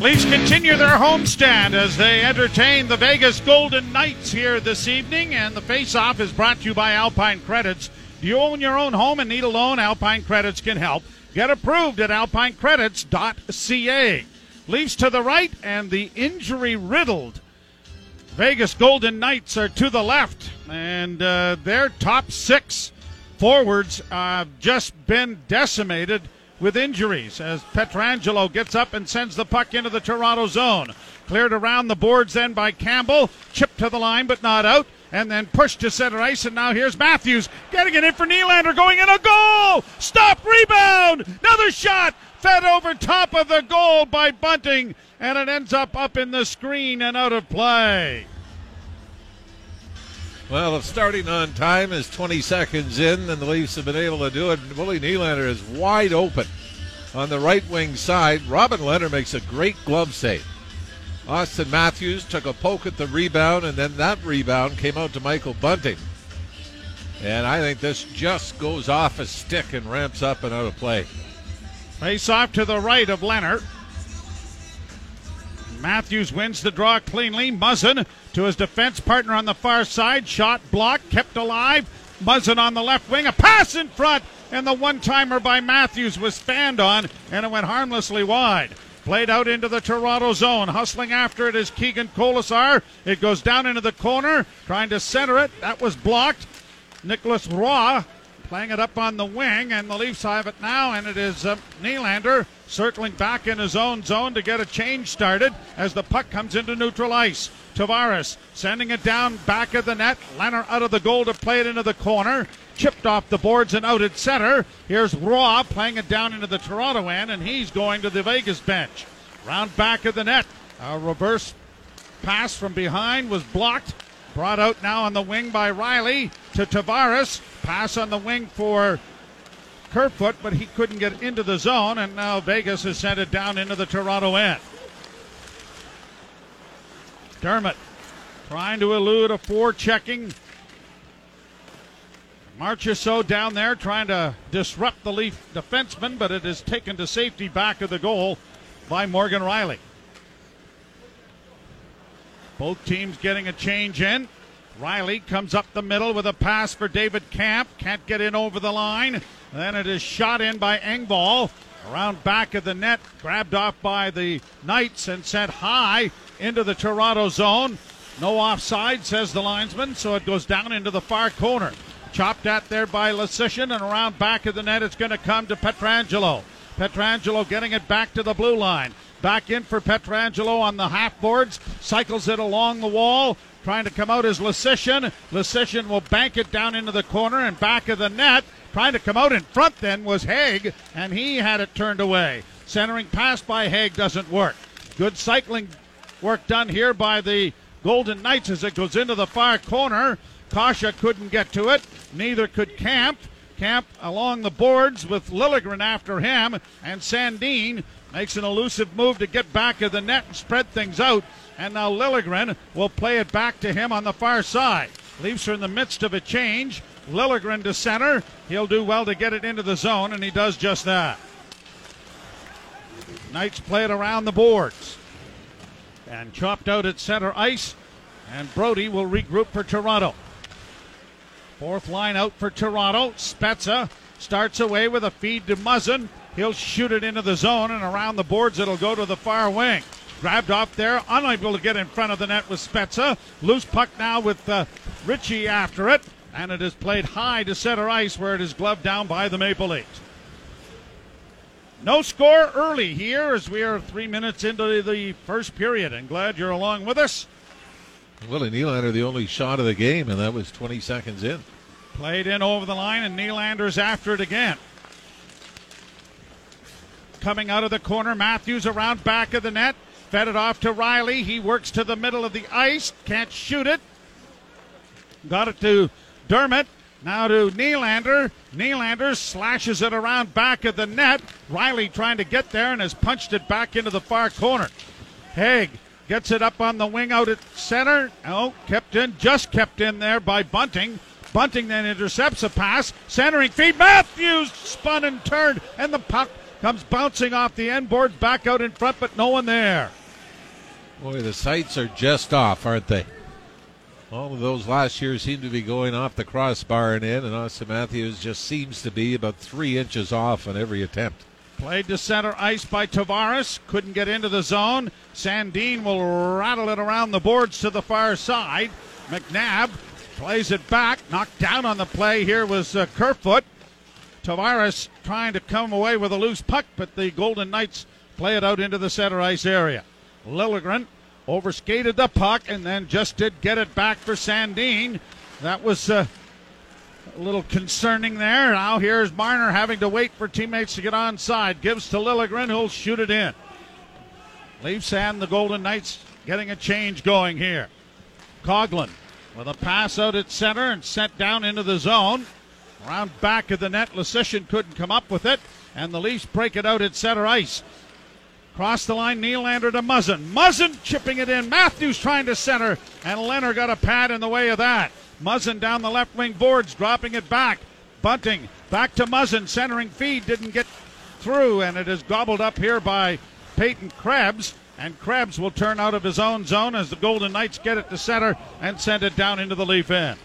Leafs continue their homestand as they entertain the Vegas Golden Knights here this evening, and the face-off is brought to you by Alpine Credits. Do you own your own home and need a loan? Alpine Credits can help. Get approved at alpinecredits.ca. Leafs to the right, and the injury-riddled Vegas Golden Knights are to the left, and uh, their top six forwards have just been decimated with injuries as Pietrangelo gets up and sends the puck into the Toronto zone. Cleared around the boards then by Campbell, chipped to the line but not out, and then pushed to center ice. And now here's Matthews getting it in for Nylander, going in a goal. Stop, rebound, another shot, fed over top of the goal by Bunting, and it ends up up in the screen and out of play. Well, if starting on time is 20 seconds in, and the Leafs have been able to do it. Willie Nylander is wide open on the right wing side. Robin Lehner makes a great glove save. Auston Matthews took a poke at the rebound, and then that rebound came out to Michael Bunting. And I think this just goes off a stick and ramps up and out of play. Face off to the right of Lehner. Matthews wins the draw cleanly. Muzzin to his defense partner on the far side. Shot blocked, kept alive. Muzzin on the left wing. A pass in front, and the one timer by Matthews was spanned on, and it went harmlessly wide. Played out into the Toronto zone. Hustling after it is Keegan Kolesar. It goes down into the corner, trying to center it. That was blocked. Nicolas Roy playing it up on the wing, and the Leafs have it now, and it is uh, Nylander circling back in his own zone to get a change started as the puck comes into neutral ice. Tavares sending it down back of the net. Lehner out of the goal to play it into the corner. Chipped off the boards and out at center. Here's Roy playing it down into the Toronto end, and he's going to the Vegas bench. Round back of the net. A reverse pass from behind was blocked. Brought out now on the wing by Rielly to Tavares. Pass on the wing for Kerfoot, but he couldn't get into the zone, and now Vegas has sent it down into the Toronto end. Dermott trying to elude a four checking. Marchessault down there trying to disrupt the Leaf defenseman, but it is taken to safety back of the goal by Morgan Rielly. Both teams getting a change in. Rielly comes up the middle with a pass for David Kampf. Can't get in over the line. Then it is shot in by Engvall. Around back of the net, grabbed off by the Knights and sent high into the Toronto zone. No offside, says the linesman, so it goes down into the far corner. Chopped at there by Leschyshyn, and around back of the net, it's going to come to Pietrangelo. Pietrangelo getting it back to the blue line. Back in for Pietrangelo on the half boards. Cycles it along the wall. Trying to come out is Leschyshyn. Leschyshyn will bank it down into the corner and back of the net. Trying to come out in front then was Hague, and he had it turned away. Centering pass by Hague doesn't work. Good cycling work done here by the Golden Knights as it goes into the far corner. Kase couldn't get to it. Neither could Kampf. Kampf along the boards with Liljegren after him, and Sandin makes an elusive move to get back of the net and spread things out. And now Liljegren will play it back to him on the far side. Leafs are in the midst of a change. Liljegren to center. He'll do well to get it into the zone, and he does just that. Knights play it around the boards. And chopped out at center ice. And Brodie will regroup for Toronto. Fourth line out for Toronto. Spezza starts away with a feed to Muzzin. He'll shoot it into the zone, and around the boards it'll go to the far wing. Grabbed off there, unable to get in front of the net with Spezza. Loose puck now with uh, after it, and it is played high to center ice where it is gloved down by the Maple Leafs. No score early here as we are three minutes into the first period, and glad you're along with us. Willie Nylander, the only shot of the game, and that was 20 seconds in. Played in over the line, and Nylander's after it again. Coming out of the corner, Matthews around back of the net. Fed it off to Rielly. He works to the middle of the ice. Can't shoot it. Got it to Dermott. Now to Nylander. Nylander slashes it around back of the net. Rielly trying to get there and has punched it back into the far corner. Hague gets it up on the wing out at center. Oh, kept in, just kept in there by Bunting. Bunting then intercepts a pass. Centering feed. Matthews spun and turned, and the puck comes bouncing off the end board, back out in front, but no one there. Boy, the sights are just off, aren't they? All of those last year seem to be going off the crossbar and in, and Auston Matthews just seems to be about three inches off on every attempt. Played to center ice by Tavares. Couldn't get into the zone. Sandin will rattle it around the boards to the far side. McNabb plays it back. Knocked down on the play here was uh, Kerfoot. Tavares trying to come away with a loose puck, but the Golden Knights play it out into the center ice area. Liljegren overskated the puck and then just did get it back for Sandin. That was uh, a little concerning there. Now here's Marner having to wait for teammates to get onside. Gives to Liljegren, who'll shoot it in. Leafs and the Golden Knights getting a change going here. Coghlan with a pass out at center and sent down into the zone. Around back of the net, Leschyshyn couldn't come up with it, and the Leafs break it out at center ice. Cross the line, Nylander to Muzzin. Muzzin chipping it in. Matthews trying to center, and Lehner got a pad in the way of that. Muzzin down the left wing boards, dropping it back. Bunting back to Muzzin, centering feed, didn't get through, and it is gobbled up here by Peyton Krebs. And Krebs will turn out of his own zone as the Golden Knights get it to center and send it down into the Leaf end.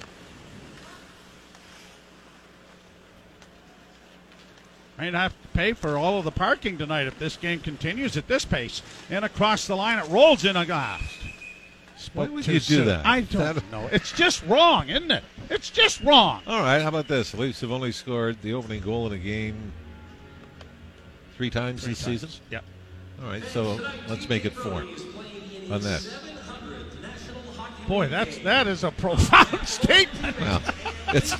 Might have to pay for all of the parking tonight if this game continues at this pace. And across the line, it rolls in a glass. Why would you do that? I don't know. It's just wrong, isn't it? It's just wrong. All right, how about this? The Leafs have only scored the opening goal in a game three times Three this times. season. Yep. All right, so let's make it four on that. Boy, that's that is a profound statement. Well, it's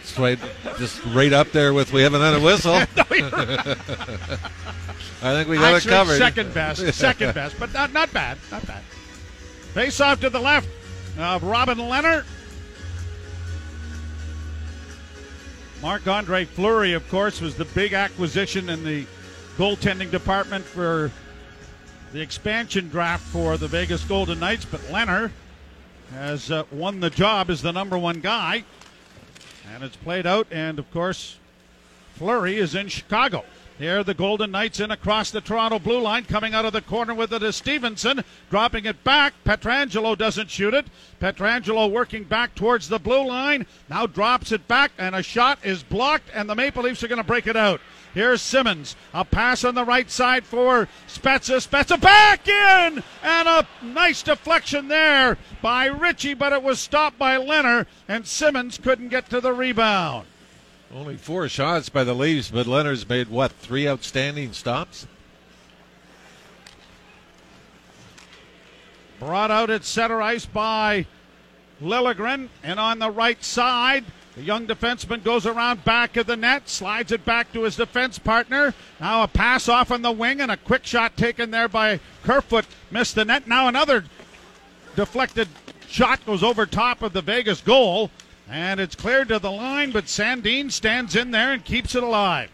it's right, just right up there with we haven't had a whistle. I think we got Actually, it covered. second best, second best, but not not bad, not bad. Face off to the left of Robin Lehner. Marc Andre Fleury, of course, was the big acquisition in the goaltending department for the expansion draft for the Vegas Golden Knights, but Lehner has uh, won the job as the number one guy. And it's played out, and of course, Fleury is in Chicago. Here, the Golden Knights in across the Toronto blue line, coming out of the corner with it is Stephenson, dropping it back. Pietrangelo doesn't shoot it. Pietrangelo working back towards the blue line, now drops it back, and a shot is blocked, and the Maple Leafs are going to break it out. Here's Simmonds, a pass on the right side for Spezza. Spezza back in, and a nice deflection there by Ritchie, but it was stopped by Lehner, and Simmonds couldn't get to the rebound. Only four shots by the Leafs, but Lehner's made what three outstanding stops. Brought out at center ice by Liljegren, and on the right side, the young defenseman goes around back of the net, slides it back to his defense partner. Now a pass off on the wing, and a quick shot taken there by Kerfoot missed the net. Now another deflected shot goes over top of the Vegas goal, and it's cleared to the line, but Sandin stands in there and keeps it alive.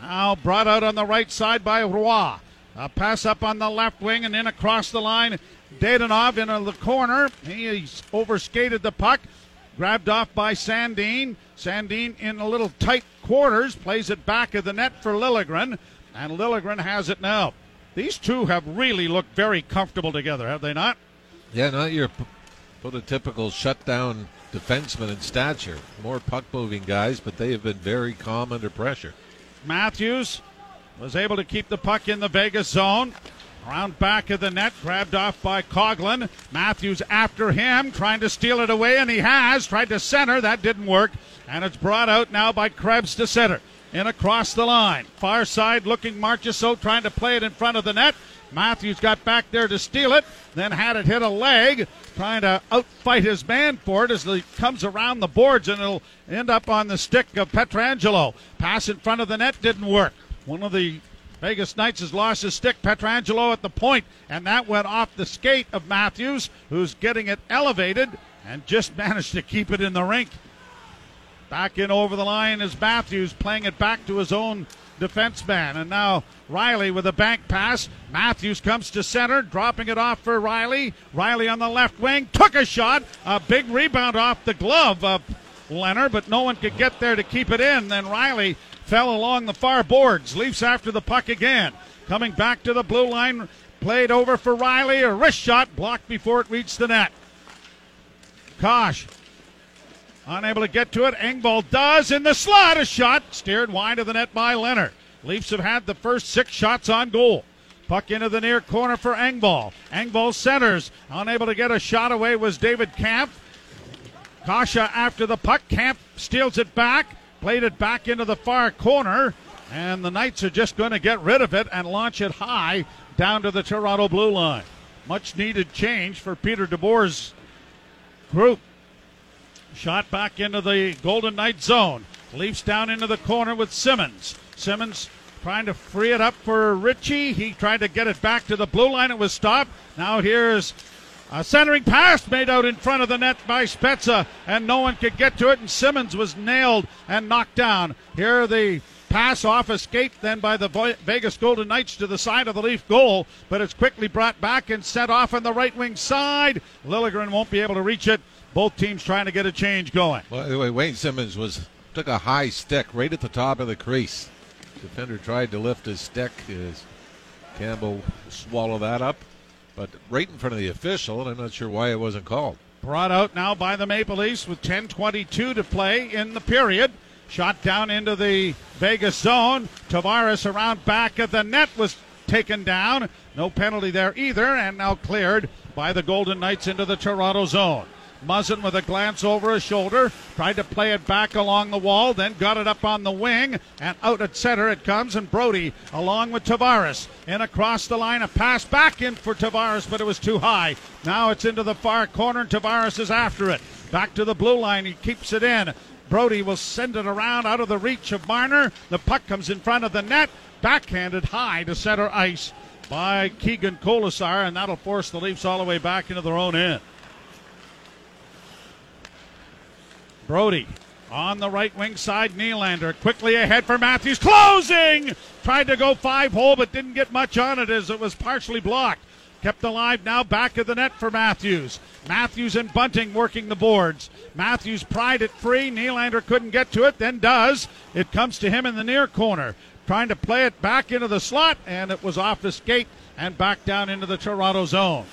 Now brought out on the right side by Roy. A pass up on the left wing and in across the line. Dadonov in the corner. He's overskated the puck. Grabbed off by Sandin. Sandin in a little tight quarters. Plays it back of the net for Liljegren. And Liljegren has it now. These two have really looked very comfortable together, have they not? Yeah, not your prototypical shutdown defenseman in stature. More puck moving guys, but they have been very calm under pressure. Matthews was able to keep the puck in the Vegas zone. Around back of the net, grabbed off by Coghlan. Matthews after him, trying to steal it away, and he has. Tried to center, that didn't work. And it's brought out now by Krebs to center. In across the line. Far side looking Marchessault trying to play it in front of the net. Matthews got back there to steal it, then had it hit a leg, trying to outfight his man for it as he comes around the boards, and it'll end up on the stick of Pietrangelo. Pass in front of the net didn't work. One of the Vegas Knights has lost his stick. Pietrangelo at the point, and that went off the skate of Matthews, who's getting it elevated and just managed to keep it in the rink. Back in over the line is Matthews playing it back to his own defenseman. And now Rielly with a bank pass. Matthews comes to center, dropping it off for Rielly. Rielly on the left wing took a shot. A big rebound off the glove of Lehner, but no one could get there to keep it in. Then Rielly fell along the far boards. Leafs after the puck again. Coming back to the blue line, played over for Rielly. A wrist shot blocked before it reached the net. Kosh unable to get to it. Engvall does in the slot. A shot steered wide of the net by Lehner. Leafs have had the first six shots on goal. Puck into the near corner for Engvall. Engvall centers. Unable to get a shot away was David Kampf. Kase after the puck. Kampf steals it back. Played it back into the far corner. And the Knights are just going to get rid of it and launch it high down to the Toronto blue line. Much needed change for Peter DeBoer's group. Shot back into the Golden Knight zone. Leafs down into the corner with Simmonds. Simmonds trying to free it up for Ritchie. He tried to get it back to the blue line. It was stopped. Now here's a centering pass made out in front of the net by Spezza, and no one could get to it, and Simmonds was nailed and knocked down. Here the pass off escaped then by the Vegas Golden Knights to the side of the Leaf goal, but it's quickly brought back and sent off on the right wing side. Liljegren won't be able to reach it. Both teams trying to get a change going. By the way, Wayne Simmonds was took a high stick right at the top of the crease. Defender tried to lift his stick as Campbell swallowed that up, but right in front of the official, and I'm not sure why it wasn't called. Brought out now by the Maple Leafs with 10:22 to play in the period. Shot down into the Vegas zone. Tavares around back of the net was taken down. No penalty there either, and now cleared by the Golden Knights into the Toronto zone. Muzzin with a glance over his shoulder, tried to play it back along the wall, then got it up on the wing, and out at center it comes, and Brodie along with Tavares. In across the line, a pass back in for Tavares, but it was too high. Now it's into the far corner, and Tavares is after it. Back to the blue line, he keeps it in. Brodie will send it around out of the reach of Marner. The puck comes in front of the net, backhanded high to center ice by Keegan Kolesar, and that'll force the Leafs all the way back into their own end. Brodie on the right wing side. Nylander quickly ahead for Matthews. Closing! Tried to go five hole, but didn't get much on it as it was partially blocked. Kept alive now back of the net for Matthews. Matthews and Bunting working the boards. Matthews pried it free. Nylander couldn't get to it, then does. It comes to him in the near corner. Trying to play it back into the slot, and it was off the skate and back down into the Toronto zone.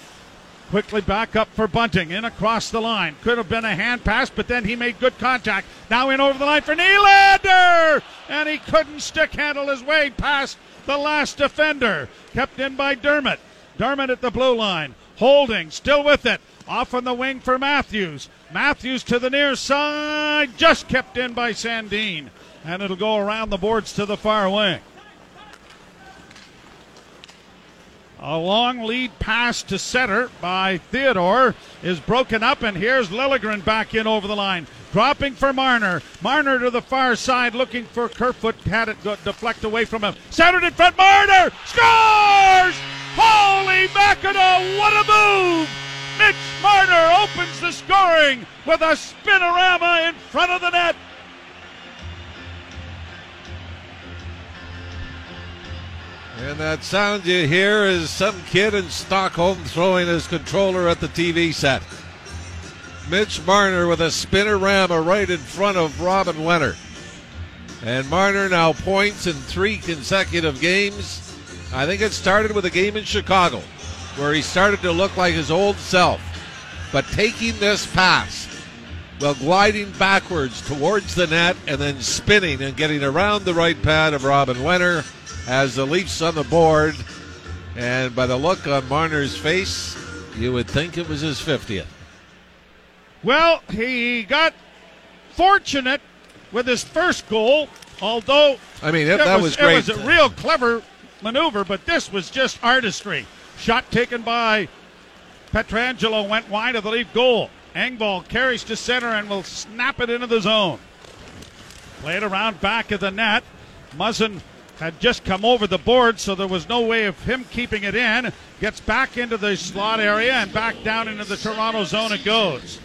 Quickly back up for Bunting. In across the line. Could have been a hand pass, but then he made good contact. Now in over the line for Nylander! And he couldn't stick handle his way past the last defender. Kept in by Dermott. Dermott at the blue line. Holding, still with it. Off on the wing for Matthews. Matthews to the near side. Just kept in by Sandin. And it'll go around the boards to the far wing. A long lead pass to center by Theodore is broken up, and here's Liljegren back in over the line. Dropping for Marner. Marner to the far side looking for Kerfoot. Had it deflect away from him. Centered in front. Marner scores! Holy mackerel, what a move! Mitch Marner opens the scoring with a spinorama in front of the net. And that sound you hear is some kid in Stockholm throwing his controller at the TV set. Mitch Marner with a spinorama right in front of Robin Lehner. And Marner now points in three consecutive games. I think it started with a game in Chicago where he started to look like his old self. But taking this pass, well, gliding backwards towards the net and then spinning and getting around the right pad of Robin Lehner as the Leafs on the board. And by the look on Marner's face, you would think it was his 50th. Well, he got fortunate with his first goal, although I mean it, that was, was, great. It was a real clever maneuver, but this was just artistry. Shot taken by Pietrangelo went wide of the Leaf goal. Engvall carries to center and will snap it into the zone. Played around back of the net. Muzzin had just come over the board, so there was no way of him keeping it in. Gets back into the slot area and back down into the Toronto zone it goes.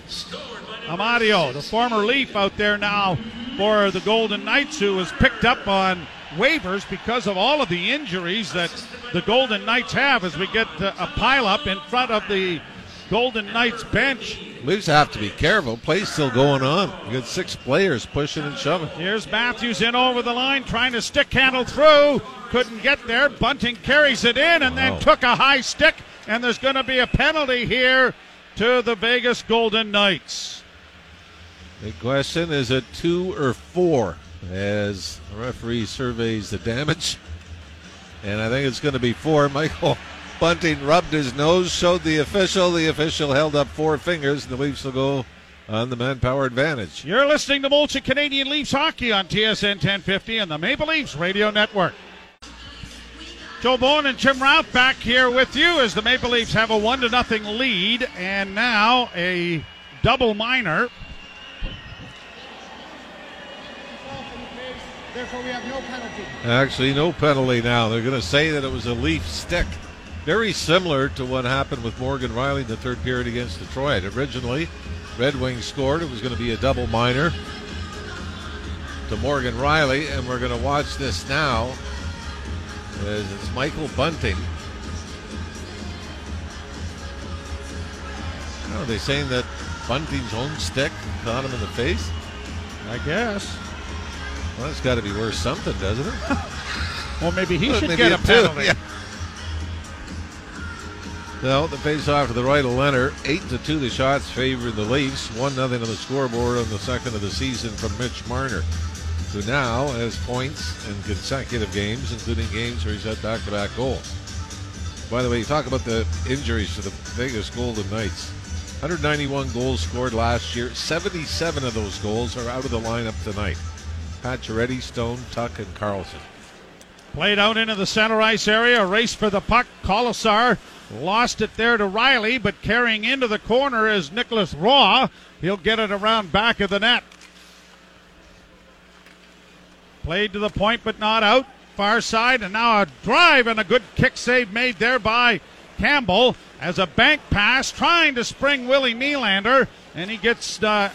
Amadio, the former Leaf out there now for the Golden Knights, who was picked up on waivers because of all of the injuries that the Golden Knights have as we get a pileup in front of the Golden Knights bench. Leafs have to be careful. Play's still going on. You got six players pushing and shoving. Here's Matthews in over the line, trying to stick handle through. Couldn't get there. Bunting carries it in and then took a high stick. And there's going to be a penalty here to the Vegas Golden Knights. The question is it two or four as the referee surveys the damage? And I think it's going to be four. Michael Bunting rubbed his nose, showed the official. The official held up four fingers, and the Leafs will go on the manpower advantage. You're listening to Molson Canadian Leafs hockey on TSN 1050 and the Maple Leafs Radio Network. Joe Bowen and Jim Ralph back here with you as the Maple Leafs have a one to nothing lead, and now a double minor. Therefore, we have no penalty. Actually, no penalty now. They're going to say that it was a Leaf stick. Very similar to what happened with Morgan Rielly in the third period against Detroit. Originally, Red Wings scored. It was going to be a double minor to Morgan Rielly, and we're going to watch this now as it's Michael Bunting. Oh, are they saying that Bunting's own stick caught him in the face? I guess. Well, that's got to be worth something, doesn't it? Well, maybe he Well, should maybe get a it too, penalty. yeah. No, the face off to the right of Lehner. Eight to two, the shots favored the Leafs. One nothing on the scoreboard on the second of the season from Mitch Marner, who now has points in consecutive games, including games where he's had back-to-back goals. By the way, you talk about the injuries to the Vegas Golden Knights. 191 goals scored last year. 77 of those goals are out of the lineup tonight. Pacioretty, Stone, Tuch, and Karlsson. Played out into the center ice area, a race for the puck. Kolesar lost it there to Rielly, but carrying into the corner is Nicolas Roy. He'll get it around back of the net. Played to the point, but not out. Far side, and now a drive and a good kick save made there by Campbell as a bank pass, trying to spring Willie Nylander, and he gets uh,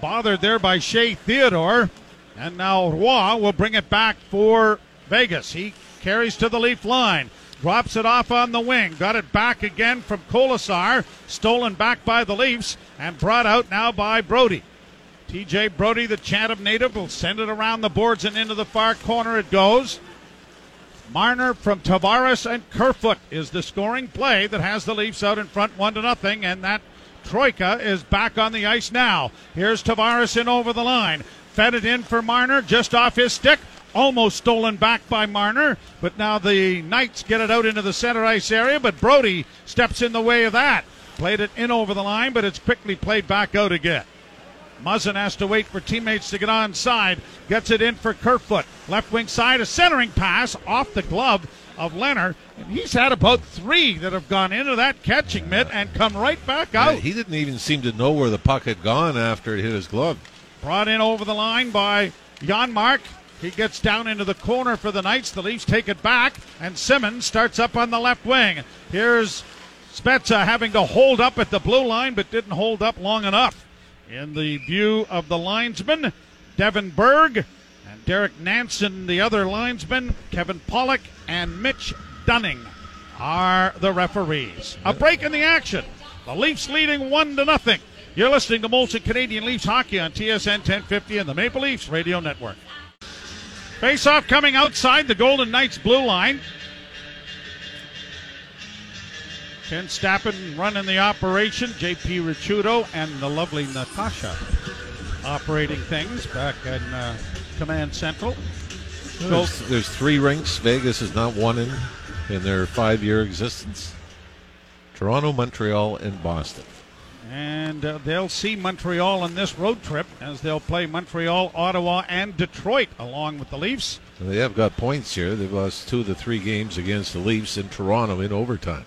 bothered there by Shea Theodore. And now Roy will bring it back for Vegas. He carries to the leaf line, drops it off on the wing, got it back again from Kolesar, stolen back by the Leafs, and brought out now by Brodie. TJ Brodie, the Chatham native, will send it around the boards and into the far corner it goes. Marner from Tavares and Kerfoot is the scoring play that has the Leafs out in front one to nothing, and that Troika is back on the ice now. Here's Tavares in over the line. Fed it in for Marner, just off his stick. Almost stolen back by Marner, but now the Knights get it out into the center ice area, but Brodie steps in the way of that. Played it in over the line, but it's quickly played back out again. Muzzin has to wait for teammates to get on side. Gets it in for Kerfoot. Left wing side, a centering pass off the glove of Lehner. And he's had about three that have gone into that catching mitt and come right back Yeah, out. he didn't even seem to know where the puck had gone after it hit his glove. Brought in over the line by Janmark. He gets down into the corner for the Knights. The Leafs take it back, and Simmonds starts up on the left wing. Here's Spezza having to hold up at the blue line, but didn't hold up long enough. In the view of the linesman, Devin Berg and Derek Nansen, the other linesman, Kevin Pollock and Mitch Dunning are the referees. A break in the action. The Leafs leading one to nothing. You're listening to Molson Canadian Leafs hockey on TSN 1050 and the Maple Leafs Radio Network. Face off coming outside the Golden Knights blue line. Ken Stappen running the operation. JP Richudo and the lovely Natasha operating things back in uh, Command Central. There's, there's three rinks. Vegas has not won in in their five-year existence. Toronto, Montreal, and Boston. And uh, they'll see Montreal on this road trip as they'll play Montreal, Ottawa, and Detroit along with the Leafs. They have got points here. They've lost two of the three games against the Leafs in Toronto in overtime.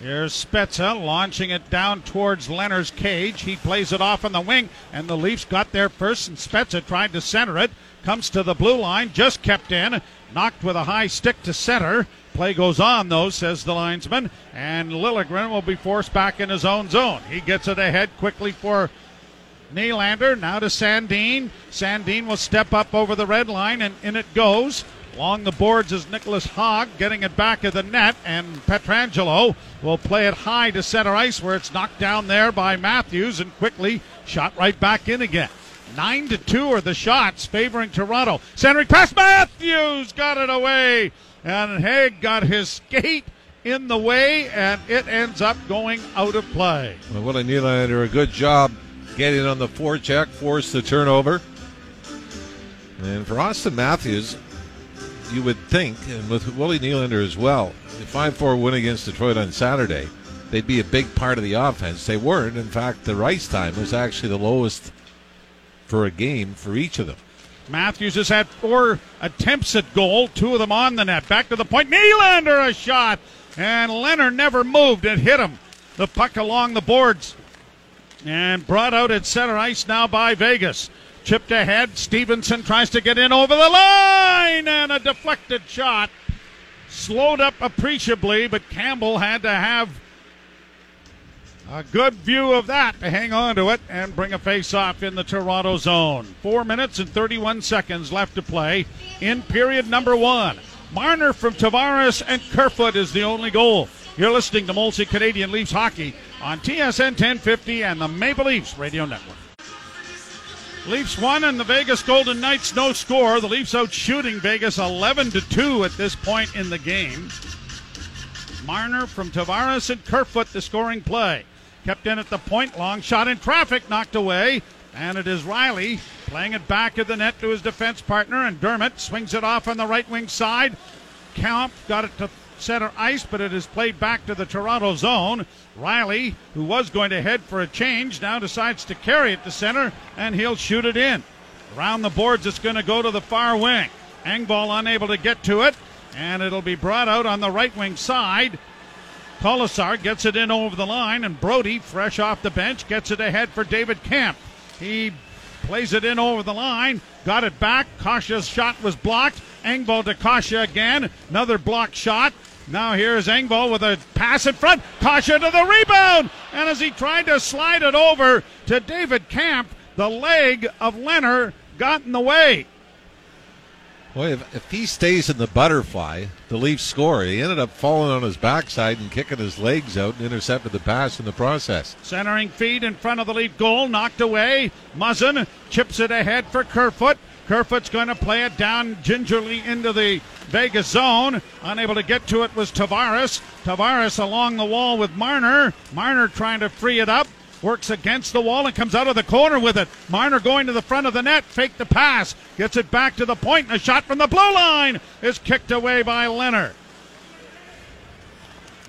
Here's Spezza launching it down towards Lehner's cage. He plays it off on the wing, and the Leafs got there first, and Spezza tried to center it. Comes to the blue line, just kept in, knocked with a high stick to center. Play goes on, though, says the linesman, and Liljegren will be forced back in his own zone. He gets it ahead quickly for Nylander. Now to Sandin. Sandin will step up over the red line, and in it goes. Along the boards is Nicolas Hague getting it back at the net, and Pietrangelo will play it high to center ice where it's knocked down there by Matthews and quickly shot right back in again. Nine to two are the shots favoring Toronto. Centering pass, Matthews got it away, and Hague got his skate in the way, and it ends up going out of play. Well, Willie Nylander, a good job getting on the forecheck, forced the turnover. And for Auston Matthews, you would think, and with Willie Nylander as well, the 5 4 win against Detroit on Saturday, they'd be a big part of the offense. They weren't. In fact, the ice time was actually the lowest for a game for each of them. Matthews has had four attempts at goal, two of them on the net. Back to the point. Nylander a shot, and Lehner never moved. It hit him. The puck along the boards and brought out at center ice now by Vegas. Chipped ahead. Stephenson tries to get in over the line and a deflected shot. Slowed up appreciably, but Campbell had to have a good view of that to hang on to it and bring a face off in the Toronto zone. Four minutes and 31 seconds left to play in period number one. Marner from Tavares and Kerfoot is the only goal. You're listening to Molson Canadian Leafs hockey on TSN 1050 and the Maple Leafs Radio Network. Leafs won and the Vegas Golden Knights no score. The Leafs out shooting Vegas 11 to 2 at this point in the game. Marner from Tavares and Kerfoot the scoring play. Kept in at the point, long shot in traffic, knocked away. And it is Rielly playing it back of the net to his defense partner, and Dermott swings it off on the right wing side. Kampf got it to center ice, but it is played back to the Toronto zone. Rielly, who was going to head for a change, now decides to carry it to center, and he'll shoot it in. Around the boards, it's going to go to the far wing. Engvall unable to get to it, and it'll be brought out on the right wing side. Kolesar gets it in over the line, and Brodie, fresh off the bench, gets it ahead for David Kampf. He plays it in over the line, got it back. Kase's shot was blocked. Engvall to Kase again. Another block shot. Now here's Engvall with a pass in front. Kase to the rebound. And as he tried to slide it over to David Kampf, the leg of Lehner got in the way. Boy, if, if he stays in the butterfly, the Leafs score. He ended up falling on his backside and kicking his legs out and intercepted the pass in the process. Centering feed in front of the Leaf goal, knocked away. Muzzin chips it ahead for Kerfoot. Kerfoot's going to play it down gingerly into the Vegas zone. Unable to get to it was Tavares. Tavares along the wall with Marner. Marner trying to free it up. Works against the wall and comes out of the corner with it. Marner going to the front of the net. Fake the pass. Gets it back to the point. And a shot from the blue line is kicked away by Lehner.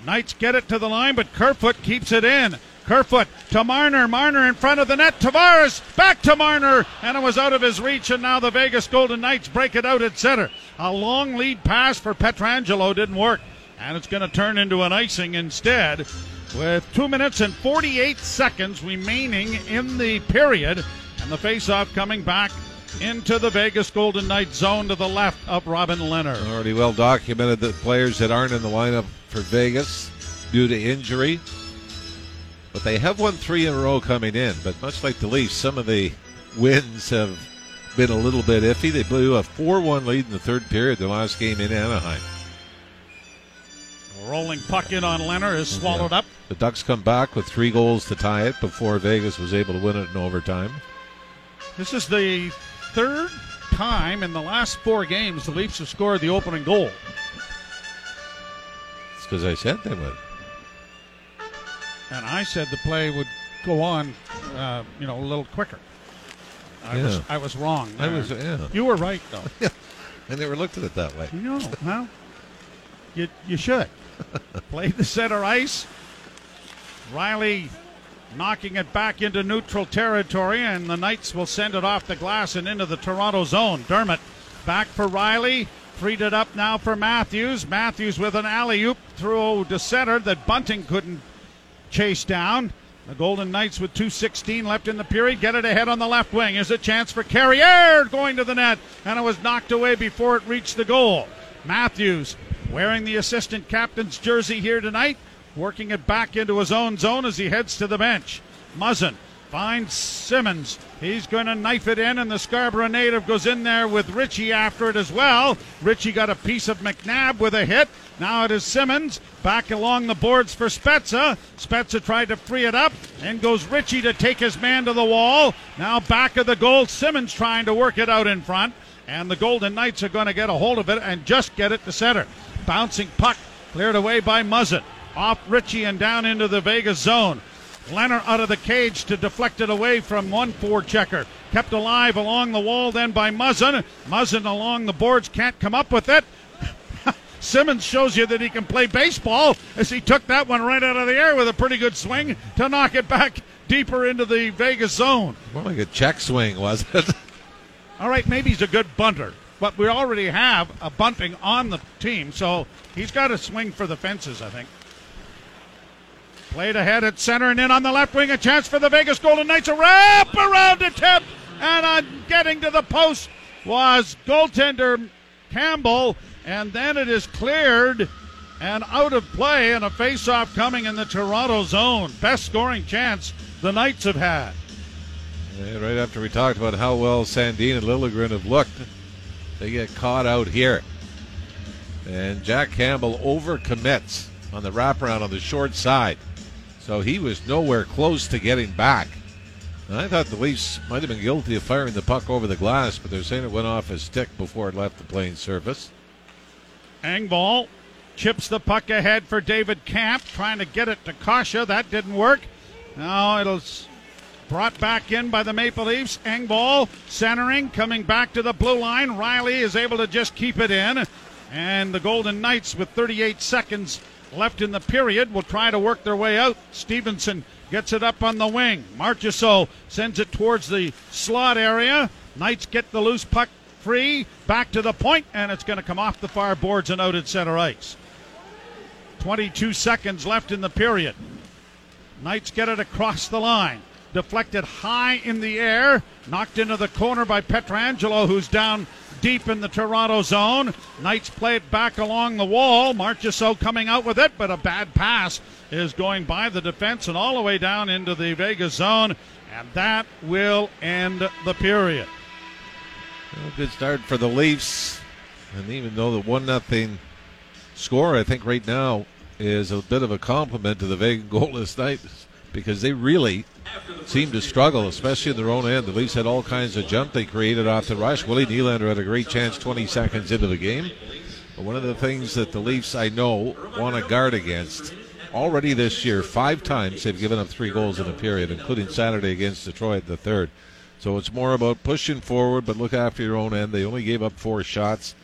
Knights get it to the line, but Kerfoot keeps it in. Kerfoot to Marner. Marner in front of the net. Tavares back to Marner, and it was out of his reach. And now the Vegas Golden Knights break it out at center. A long lead pass for Pietrangelo didn't work, and it's going to turn into an icing instead. With two minutes and 48 seconds remaining in the period, and the faceoff coming back into the Vegas Golden Knights zone to the left of Robin Lehner. Already well documented that players that aren't in the lineup for Vegas due to injury. But they have won three in a row coming in. But much like the Leafs, some of the wins have been a little bit iffy. They blew a 4 1 lead in the third period, the last game in Anaheim. Rolling puck in on Lehner is swallowed Yeah. up. The Ducks come back with three goals to tie it before Vegas was able to win it in overtime. This is the third time in the last four games the Leafs have scored the opening goal. It's because I said they would. And I said the play would go on, uh, you know, a little quicker. I was I was wrong. I was, yeah. You were right though. I never looked at it that way. no, well, you you should play the center ice. Rielly knocking it back into neutral territory, and the Knights will send it off the glass and into the Toronto zone. Dermott back for Rielly. Freed it up now for Matthews. Matthews with an alley oop through to center that Bunting couldn't chase down. The Golden Knights with 2.16 left in the period get it ahead on the left wing. Here's a chance for Carrier going to the net, and it was knocked away before it reached the goal. Matthews wearing the assistant captain's jersey here tonight, working it back into his own zone as he heads to the bench. Muzzin finds Simmonds. He's going to knife it in, and the Scarborough native goes in there with Ritchie after it as well. Ritchie got a piece of McNabb with a hit. Now it is Simmonds back along the boards for Spezza. Spezza tried to free it up, and goes Ritchie to take his man to the wall. Now back of the goal, Simmonds trying to work it out in front, and the Golden Knights are going to get a hold of it and just get it to center. Bouncing puck cleared away by Muzzin. Off Ritchie and down into the Vegas zone. Lehner out of the cage to deflect it away from one four checker. Kept alive along the wall then by Muzzin. Muzzin along the boards can't come up with it. Simmonds shows you that he can play baseball as he took that one right out of the air with a pretty good swing to knock it back deeper into the Vegas zone. More like a check swing, was it? All right, maybe he's a good bunter, but we already have a bunting on the team, so he's got to swing for the fences, I think. Played ahead at center and in on the left wing. A chance for the Vegas Golden Knights. A wrap around attempt. And on getting to the post was goaltender Campbell. And then it is cleared and out of play. And a face-off coming in the Toronto zone. Best scoring chance the Knights have had. Right after we talked about how well Sandin and Liljegren have looked, they get caught out here. And Jack Campbell overcommits on the wraparound on the short side. So he was nowhere close to getting back. And I thought the Leafs might have been guilty of firing the puck over the glass, but they're saying it went off his stick before it left the playing surface. Engvall chips the puck ahead for David Kampf, trying to get it to Kase. That didn't work. Now it'll brought back in by the Maple Leafs. Engvall centering, coming back to the blue line. Rielly is able to just keep it in. And the Golden Knights, with 38 seconds left in the period, will try to work their way out. Stephenson gets it up on the wing. Marchessault sends it towards the slot area. Knights get the loose puck free, back to the point, and it's going to come off the far boards and out at center ice. 22 seconds left in the period. Knights get it across the line. Deflected high in the air, knocked into the corner by Pietrangelo, who's down deep in the Toronto zone. Knights play it back along the wall. Marchessault coming out with it, but a bad pass is going by the defense and all the way down into the Vegas zone, and that will end the period. Well, good start for the Leafs, and even though the one nothing score, I think right now is a bit of a compliment to the Vegas Golden Knights because they really seemed to struggle, especially in their own end. The Leafs had all kinds of jump they created off the rush. Willie Nylander had a great chance 20 seconds into the game. But one of the things that the Leafs, I know, want to guard against already this year, five times they've given up three goals in a period, including Saturday against Detroit, the third. So it's more about pushing forward, but look after your own end. They only gave up four shots.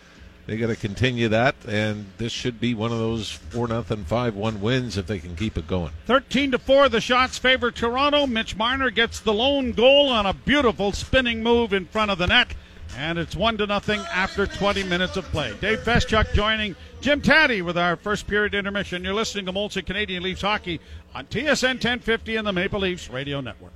They got to continue that, and this should be one of those four nothing five one wins if they can keep it going. Thirteen to four, the shots favor Toronto. Mitch Marner gets the lone goal on a beautiful spinning move in front of the net, and it's one to nothing after 20 minutes of play. Dave Feschuk joining Jim Tatti with our first period intermission. You're listening to Molson Canadian Leafs hockey on TSN 1050 and the Maple Leafs Radio Network.